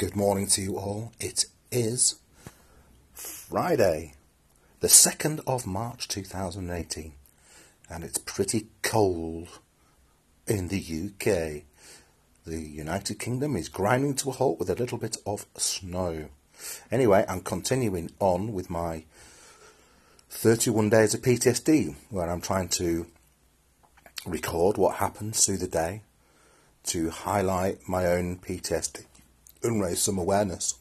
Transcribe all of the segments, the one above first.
Good morning to you all. It is Friday, the 2nd of March 2018, and it's pretty cold in the UK. The United Kingdom is grinding to a halt with a little bit of snow. Anyway, I'm continuing on with my 31 days of PTSD, where I'm trying to record what happens through the day to highlight my own PTSD and raise some awareness.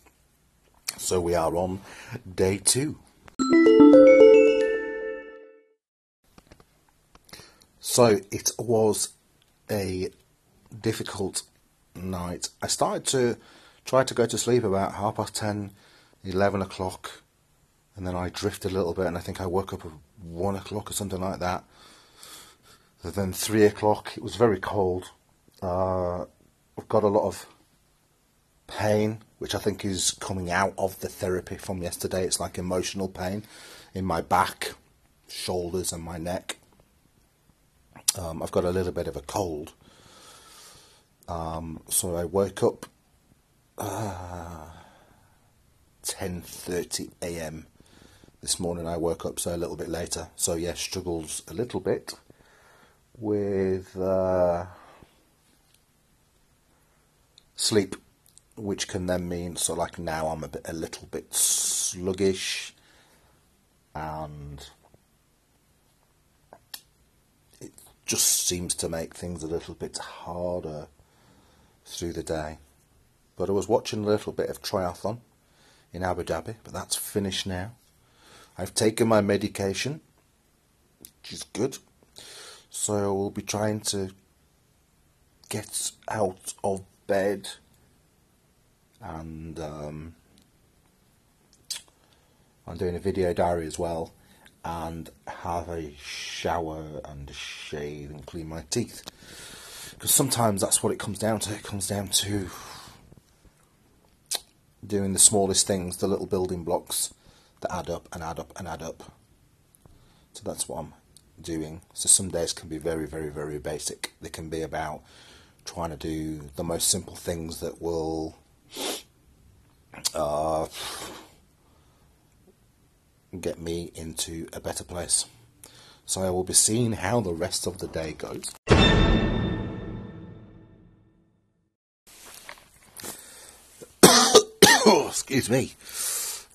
So we are on day two. So it was a difficult night. I started to try to go to sleep about half past 10, 11 o'clock, and then I drifted a little bit, and I think I woke up at 1 o'clock or something like that. And then 3 o'clock, it was very cold. Uh, I've got a lot of pain, which I think is coming out of the therapy from yesterday. It's like emotional pain in my back, shoulders, and my neck. Um, I've got a little bit of a cold. Um, so I woke up uh, 10:30 a.m. this morning. I woke up so a little bit later. So yeah, struggles a little bit with uh, sleep which can then mean so like now I'm a bit a little bit sluggish and it just seems to make things a little bit harder through the day. But I was watching a little bit of triathlon in Abu Dhabi, but that's finished now. I've taken my medication, which is good. So I will be trying to get out of bed and um, I'm doing a video diary as well. And have a shower and a shave and clean my teeth. Because sometimes that's what it comes down to. It comes down to doing the smallest things the little building blocks that add up and add up and add up. So that's what I'm doing. So some days can be very very very basic. They can be about trying to do the most simple things that will uh, get me into a better place. So I will be seeing how the rest of the day goes. excuse me.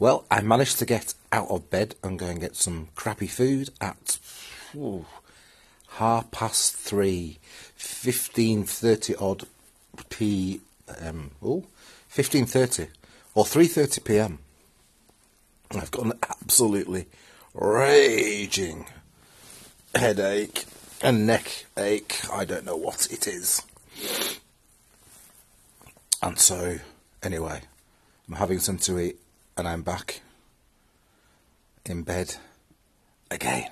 Well, I managed to get out of bed and go and get some crappy food at ooh, half past three, fifteen thirty odd p. Um, oh, fifteen thirty or 3:30 p.m. I've got an absolutely raging headache and neck ache. I don't know what it is. And so, anyway, I'm having some to eat and I'm back in bed again.